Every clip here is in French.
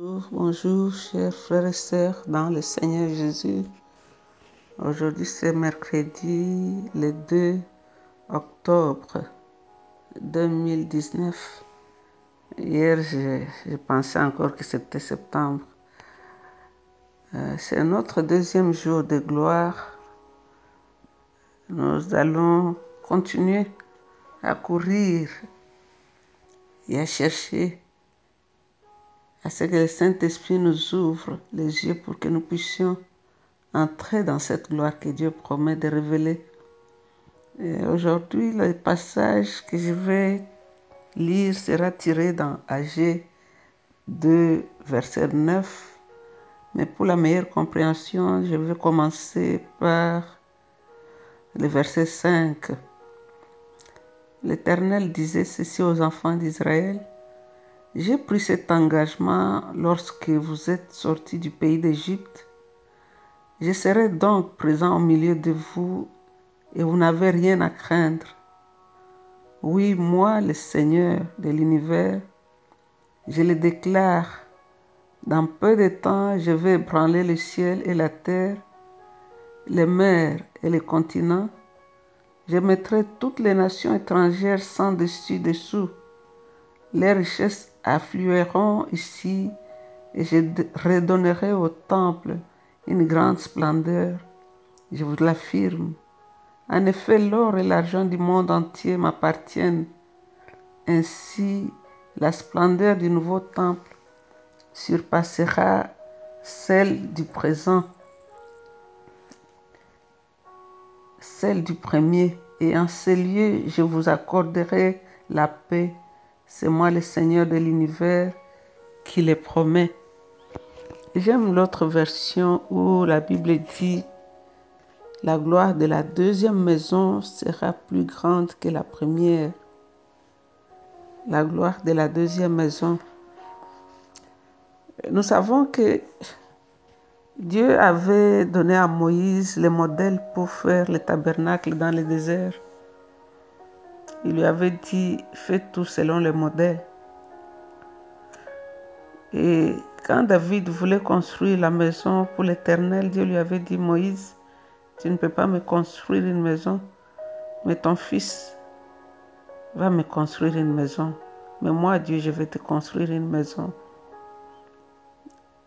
Bonjour, bonjour, chers frères et sœurs dans le Seigneur Jésus. Aujourd'hui, c'est mercredi le 2 octobre 2019. Hier, je, je pensais encore que c'était septembre. Euh, c'est notre deuxième jour de gloire. Nous allons continuer à courir et à chercher à ce que le Saint-Esprit nous ouvre les yeux pour que nous puissions entrer dans cette gloire que Dieu promet de révéler. Aujourd'hui, le passage que je vais lire sera tiré dans AG 2, verset 9. Mais pour la meilleure compréhension, je vais commencer par le verset 5. L'Éternel disait ceci aux enfants d'Israël. J'ai pris cet engagement lorsque vous êtes sortis du pays d'Égypte. Je serai donc présent au milieu de vous et vous n'avez rien à craindre. Oui, moi, le Seigneur de l'univers, je le déclare. Dans peu de temps, je vais ébranler le ciel et la terre, les mers et les continents. Je mettrai toutes les nations étrangères sans dessus dessous. Les richesses afflueront ici et je redonnerai au temple une grande splendeur. Je vous l'affirme. En effet, l'or et l'argent du monde entier m'appartiennent. Ainsi, la splendeur du nouveau temple surpassera celle du présent, celle du premier. Et en ces lieux, je vous accorderai la paix. C'est moi le Seigneur de l'univers qui le promet. J'aime l'autre version où la Bible dit La gloire de la deuxième maison sera plus grande que la première. La gloire de la deuxième maison. Nous savons que Dieu avait donné à Moïse le modèle pour faire le tabernacle dans le désert. Il lui avait dit, fais tout selon le modèle. Et quand David voulait construire la maison pour l'Éternel, Dieu lui avait dit, Moïse, tu ne peux pas me construire une maison, mais ton fils va me construire une maison. Mais moi, Dieu, je vais te construire une maison.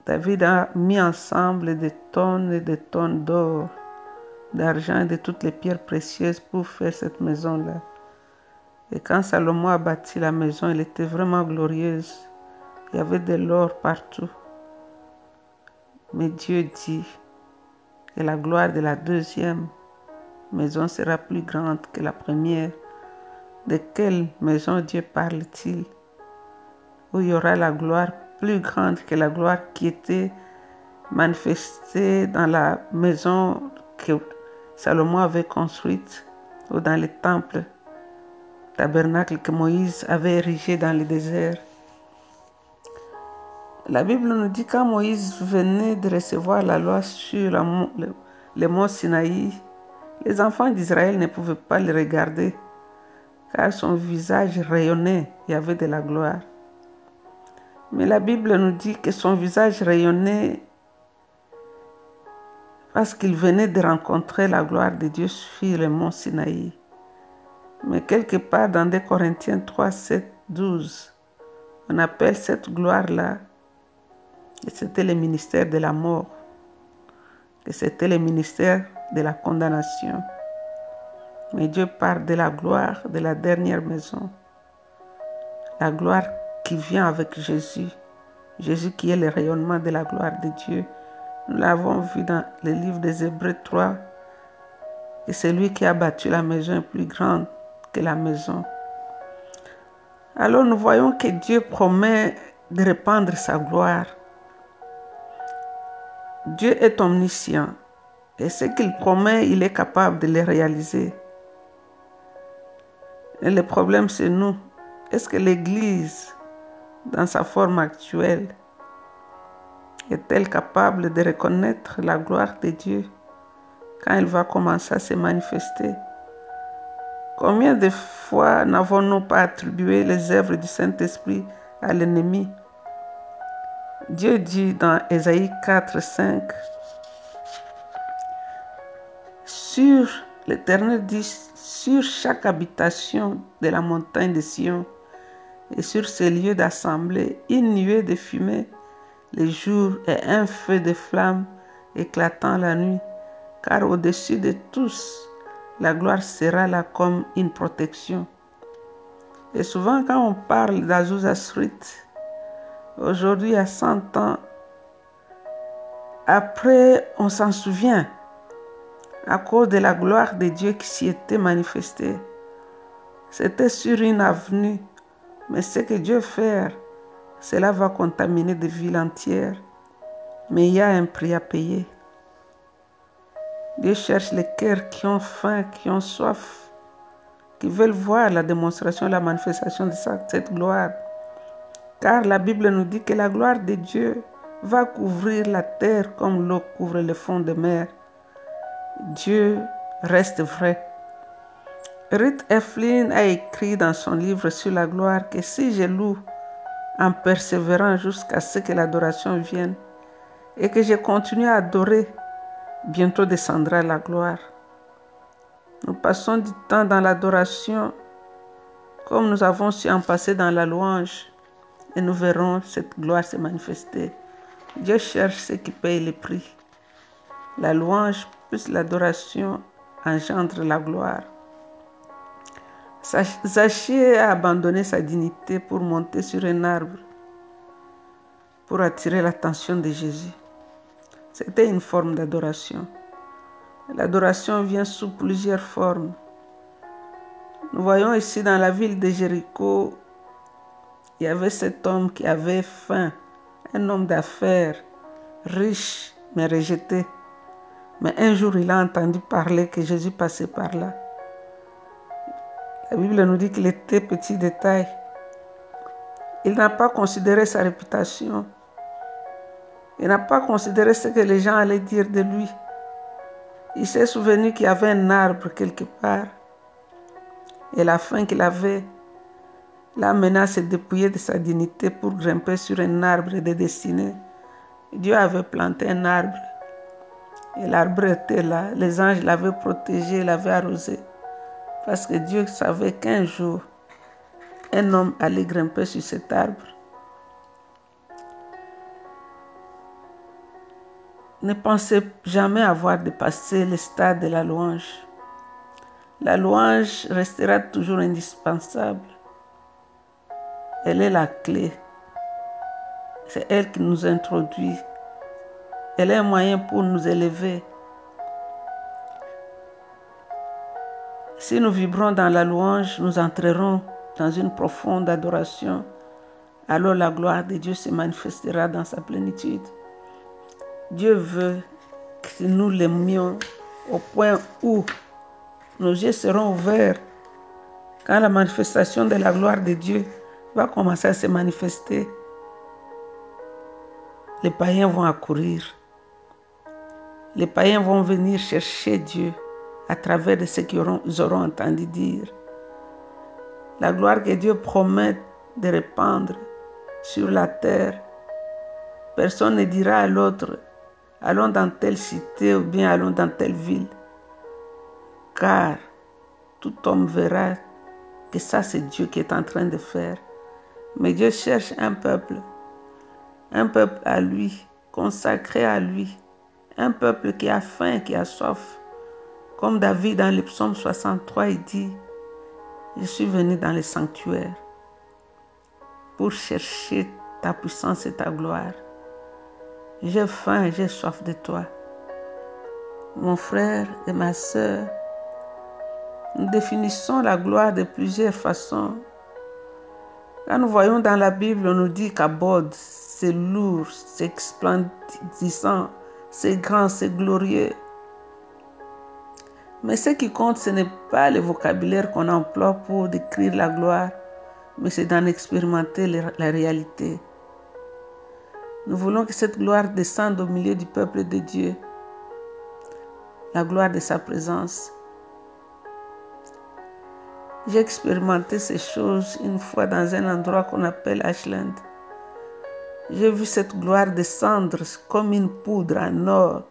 David a mis ensemble des tonnes et des tonnes d'or, d'argent et de toutes les pierres précieuses pour faire cette maison-là. Et quand Salomon a bâti la maison, elle était vraiment glorieuse. Il y avait de l'or partout. Mais Dieu dit que la gloire de la deuxième maison sera plus grande que la première. De quelle maison Dieu parle-t-il? Où il y aura la gloire plus grande que la gloire qui était manifestée dans la maison que Salomon avait construite ou dans le temple, tabernacle que Moïse avait érigé dans le désert. La Bible nous dit quand Moïse venait de recevoir la loi sur le, le mont Sinaï, les enfants d'Israël ne pouvaient pas le regarder car son visage rayonnait, y avait de la gloire. Mais la Bible nous dit que son visage rayonnait parce qu'il venait de rencontrer la gloire de Dieu sur le mont Sinaï. Mais quelque part dans 2 Corinthiens 3, 7, 12, on appelle cette gloire-là, et c'était le ministère de la mort, que c'était le ministère de la condamnation. Mais Dieu parle de la gloire de la dernière maison, la gloire qui vient avec Jésus, Jésus qui est le rayonnement de la gloire de Dieu. Nous l'avons vu dans le livre des Hébreux 3, que celui qui a bâti la maison plus grande que la maison. Alors nous voyons que Dieu promet de répandre sa gloire. Dieu est omniscient et ce qu'il promet, il est capable de le réaliser. Et le problème, c'est nous. Est-ce que l'Église, dans sa forme actuelle, est-elle capable de reconnaître la gloire de Dieu quand elle va commencer à se manifester? Combien de fois n'avons-nous pas attribué les œuvres du Saint-Esprit à l'ennemi? Dieu dit dans Ésaïe 4, 5, sur l'Éternel dit, sur chaque habitation de la montagne de Sion et sur ces lieux d'assemblée, une nuée de fumée le jour et un feu de flamme éclatant la nuit, car au-dessus de tous, la gloire sera là comme une protection. Et souvent, quand on parle d'Azouzasrit, aujourd'hui à 100 ans, après, on s'en souvient à cause de la gloire de Dieu qui s'y était manifestée. C'était sur une avenue, mais ce que Dieu fait, cela va contaminer des villes entières. Mais il y a un prix à payer. Dieu cherche les cœurs qui ont faim, qui ont soif, qui veulent voir la démonstration, la manifestation de cette gloire. Car la Bible nous dit que la gloire de Dieu va couvrir la terre comme l'eau couvre le fond de mer. Dieu reste vrai. Ruth Eflin a écrit dans son livre sur la gloire que si je loue en persévérant jusqu'à ce que l'adoration vienne et que je continue à adorer, bientôt descendra la gloire. Nous passons du temps dans l'adoration comme nous avons su en passer dans la louange et nous verrons cette gloire se manifester. Dieu cherche ceux qui payent le prix. La louange plus l'adoration engendre la gloire. Zachée a abandonné sa dignité pour monter sur un arbre pour attirer l'attention de Jésus. C'était une forme d'adoration. L'adoration vient sous plusieurs formes. Nous voyons ici dans la ville de Jéricho, il y avait cet homme qui avait faim, un homme d'affaires, riche mais rejeté. Mais un jour, il a entendu parler que Jésus passait par là. La Bible nous dit qu'il était petit de taille. Il n'a pas considéré sa réputation. Il n'a pas considéré ce que les gens allaient dire de lui. Il s'est souvenu qu'il y avait un arbre quelque part. Et la faim qu'il avait l'a mené à se dépouiller de sa dignité pour grimper sur un arbre de dessiner. Dieu avait planté un arbre. Et l'arbre était là. Les anges l'avaient protégé, l'avaient arrosé. Parce que Dieu savait qu'un jour, un homme allait grimper sur cet arbre. Ne pensez jamais avoir dépassé le stade de la louange. La louange restera toujours indispensable. Elle est la clé. C'est elle qui nous introduit. Elle est un moyen pour nous élever. Si nous vibrons dans la louange, nous entrerons dans une profonde adoration. Alors la gloire de Dieu se manifestera dans sa plénitude. Dieu veut que nous l'aimions au point où nos yeux seront ouverts quand la manifestation de la gloire de Dieu va commencer à se manifester. Les païens vont accourir. Les païens vont venir chercher Dieu à travers de ce qu'ils auront, auront entendu dire. La gloire que Dieu promet de répandre sur la terre, personne ne dira à l'autre, allons dans telle cité ou bien allons dans telle ville. Car tout homme verra que ça c'est Dieu qui est en train de faire. Mais Dieu cherche un peuple, un peuple à lui, consacré à lui, un peuple qui a faim, qui a soif, comme David dans le psaume 63, il dit, je suis venu dans le sanctuaire pour chercher ta puissance et ta gloire. J'ai faim j'ai soif de toi. Mon frère et ma soeur, nous définissons la gloire de plusieurs façons. Quand nous voyons dans la Bible, on nous dit qu'Abod, c'est lourd, c'est splendissant, c'est grand, c'est glorieux. Mais ce qui compte, ce n'est pas le vocabulaire qu'on emploie pour décrire la gloire, mais c'est d'en expérimenter la réalité. Nous voulons que cette gloire descende au milieu du peuple de Dieu, la gloire de sa présence. J'ai expérimenté ces choses une fois dans un endroit qu'on appelle Ashland. J'ai vu cette gloire descendre comme une poudre en or.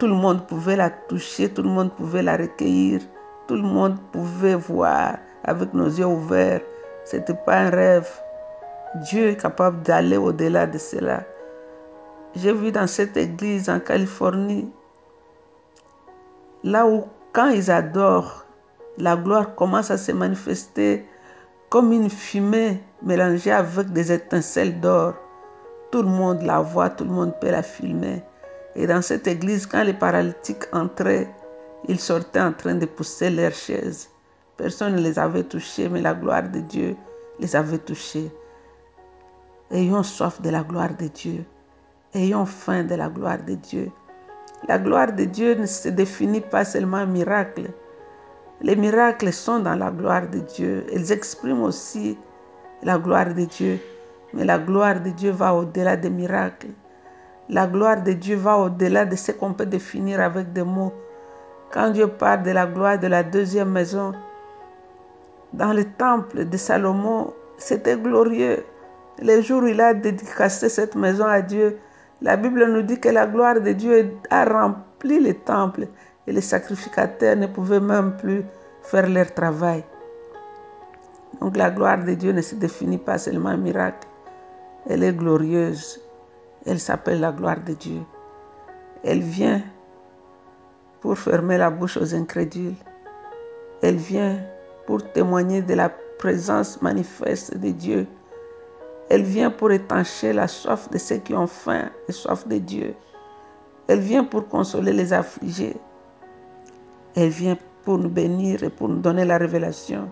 Tout le monde pouvait la toucher, tout le monde pouvait la recueillir, tout le monde pouvait voir avec nos yeux ouverts. Ce n'était pas un rêve. Dieu est capable d'aller au-delà de cela. J'ai vu dans cette église en Californie, là où quand ils adorent, la gloire commence à se manifester comme une fumée mélangée avec des étincelles d'or. Tout le monde la voit, tout le monde peut la filmer. Et dans cette église, quand les paralytiques entraient, ils sortaient en train de pousser leurs chaises. Personne ne les avait touchés, mais la gloire de Dieu les avait touchés. Ayons soif de la gloire de Dieu. Ayons faim de la gloire de Dieu. La gloire de Dieu ne se définit pas seulement en miracles. Les miracles sont dans la gloire de Dieu. Ils expriment aussi la gloire de Dieu. Mais la gloire de Dieu va au-delà des miracles. La gloire de Dieu va au-delà de ce qu'on peut définir avec des mots. Quand Dieu parle de la gloire de la deuxième maison, dans le temple de Salomon, c'était glorieux. Le jour où il a dédicacé cette maison à Dieu, la Bible nous dit que la gloire de Dieu a rempli le temple et les sacrificateurs ne pouvaient même plus faire leur travail. Donc la gloire de Dieu ne se définit pas seulement en miracle. Elle est glorieuse. Elle s'appelle la gloire de Dieu. Elle vient pour fermer la bouche aux incrédules. Elle vient pour témoigner de la présence manifeste de Dieu. Elle vient pour étancher la soif de ceux qui ont faim et soif de Dieu. Elle vient pour consoler les affligés. Elle vient pour nous bénir et pour nous donner la révélation.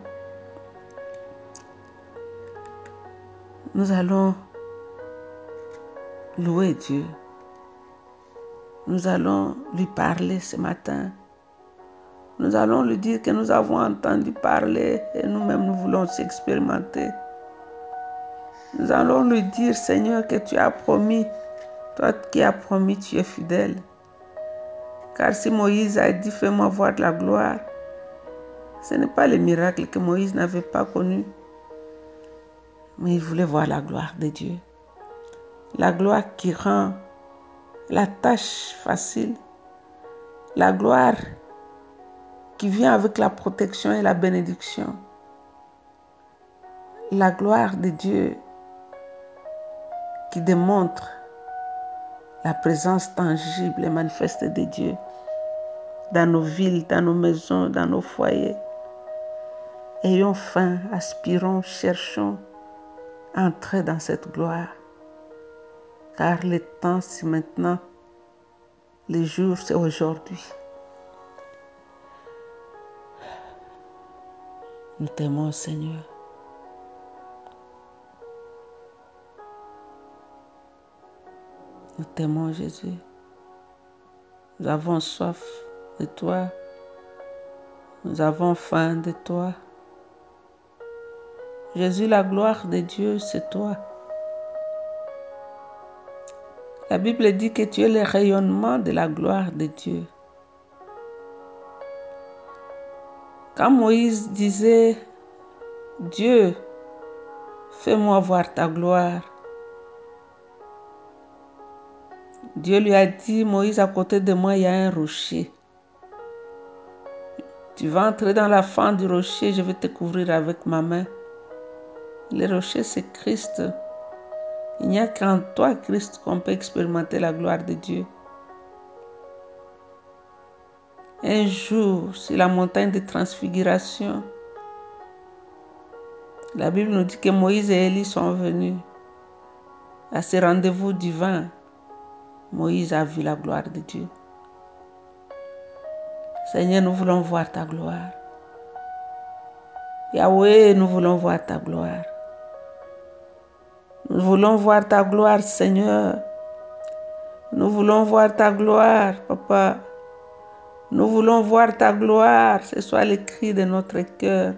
Nous allons louer Dieu. Nous allons lui parler ce matin. Nous allons lui dire que nous avons entendu parler et nous-mêmes nous voulons s'expérimenter. Nous allons lui dire, Seigneur, que tu as promis. Toi qui as promis, tu es fidèle. Car si Moïse a dit, fais-moi voir de la gloire, ce n'est pas le miracle que Moïse n'avait pas connu, mais il voulait voir la gloire de Dieu. La gloire qui rend la tâche facile. La gloire qui vient avec la protection et la bénédiction. La gloire de Dieu qui démontre la présence tangible et manifeste de Dieu dans nos villes, dans nos maisons, dans nos foyers. Ayons faim, aspirons, cherchons à entrer dans cette gloire. Car le temps, c'est maintenant. Le jour, c'est aujourd'hui. Nous t'aimons, Seigneur. Nous t'aimons, Jésus. Nous avons soif de toi. Nous avons faim de toi. Jésus, la gloire de Dieu, c'est toi. La Bible dit que tu es le rayonnement de la gloire de Dieu. Quand Moïse disait, Dieu, fais-moi voir ta gloire, Dieu lui a dit, Moïse, à côté de moi, il y a un rocher. Tu vas entrer dans la fente du rocher, je vais te couvrir avec ma main. Le rocher, c'est Christ. Il n'y a qu'en toi, Christ, qu'on peut expérimenter la gloire de Dieu. Un jour, sur la montagne de transfiguration, la Bible nous dit que Moïse et Élie sont venus à ce rendez-vous divin. Moïse a vu la gloire de Dieu. Seigneur, nous voulons voir ta gloire. Yahweh, nous voulons voir ta gloire. Nous voulons voir ta gloire, Seigneur. Nous voulons voir ta gloire, Papa. Nous voulons voir ta gloire. Ce soit le cri de notre cœur.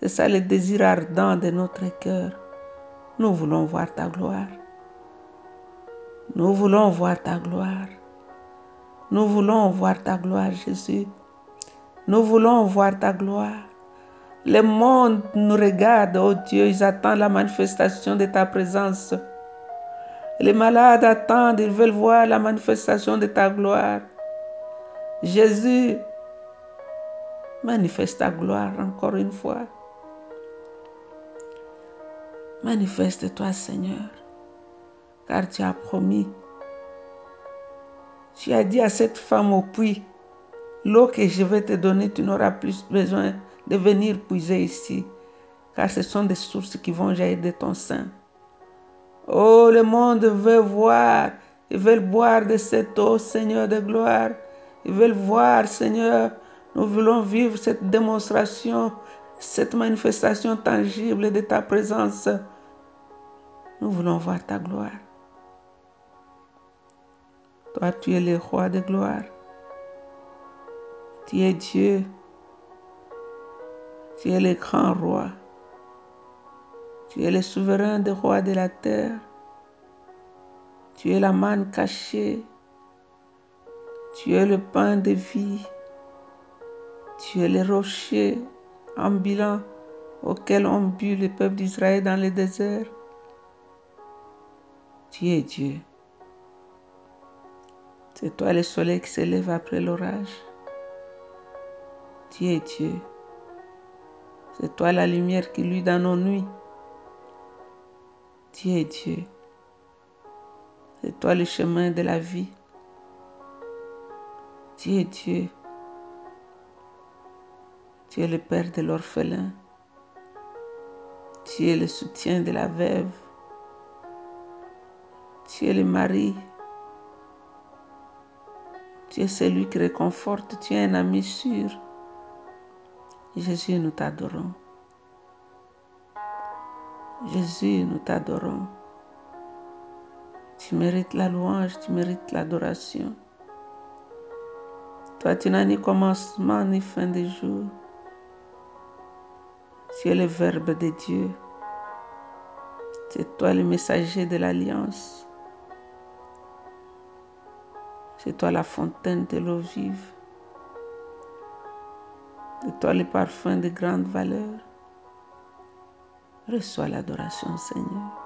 C'est ça le désir ardent de notre cœur. Nous voulons voir ta gloire. Nous voulons voir ta gloire. Nous voulons voir ta gloire, Jésus. Nous voulons voir ta gloire. Les mondes nous regardent, oh Dieu, ils attendent la manifestation de ta présence. Les malades attendent, ils veulent voir la manifestation de ta gloire. Jésus, manifeste ta gloire encore une fois. Manifeste-toi, Seigneur, car tu as promis. Tu as dit à cette femme au puits, l'eau que je vais te donner, tu n'auras plus besoin de venir puiser ici, car ce sont des sources qui vont jaillir de ton sein. Oh, le monde veut voir, ils veulent boire de cette eau, Seigneur de gloire. Ils veulent voir, Seigneur, nous voulons vivre cette démonstration, cette manifestation tangible de ta présence. Nous voulons voir ta gloire. Toi, tu es le roi de gloire. Tu es Dieu. Tu es le grand roi. Tu es le souverain des rois de la terre. Tu es la manne cachée. Tu es le pain de vie. Tu es le rocher ambulant auquel ont bu le peuple d'Israël dans le désert. Tu es Dieu. C'est toi le soleil qui se lève après l'orage. Tu es Dieu. C'est toi la lumière qui luit dans nos nuits. Tu es Dieu. C'est toi le chemin de la vie. Tu es Dieu. Tu es le Père de l'orphelin. Tu es le soutien de la veuve. Tu es le mari. Tu es celui qui réconforte. Tu es un ami sûr. Jésus, nous t'adorons. Jésus, nous t'adorons. Tu mérites la louange, tu mérites l'adoration. Toi, tu n'as ni commencement ni fin de jour. Tu es le Verbe de Dieu. C'est toi le messager de l'Alliance. C'est toi la fontaine de l'eau vive. C'est toi le parfum de grande valeur. Reçois l'adoration, Seigneur.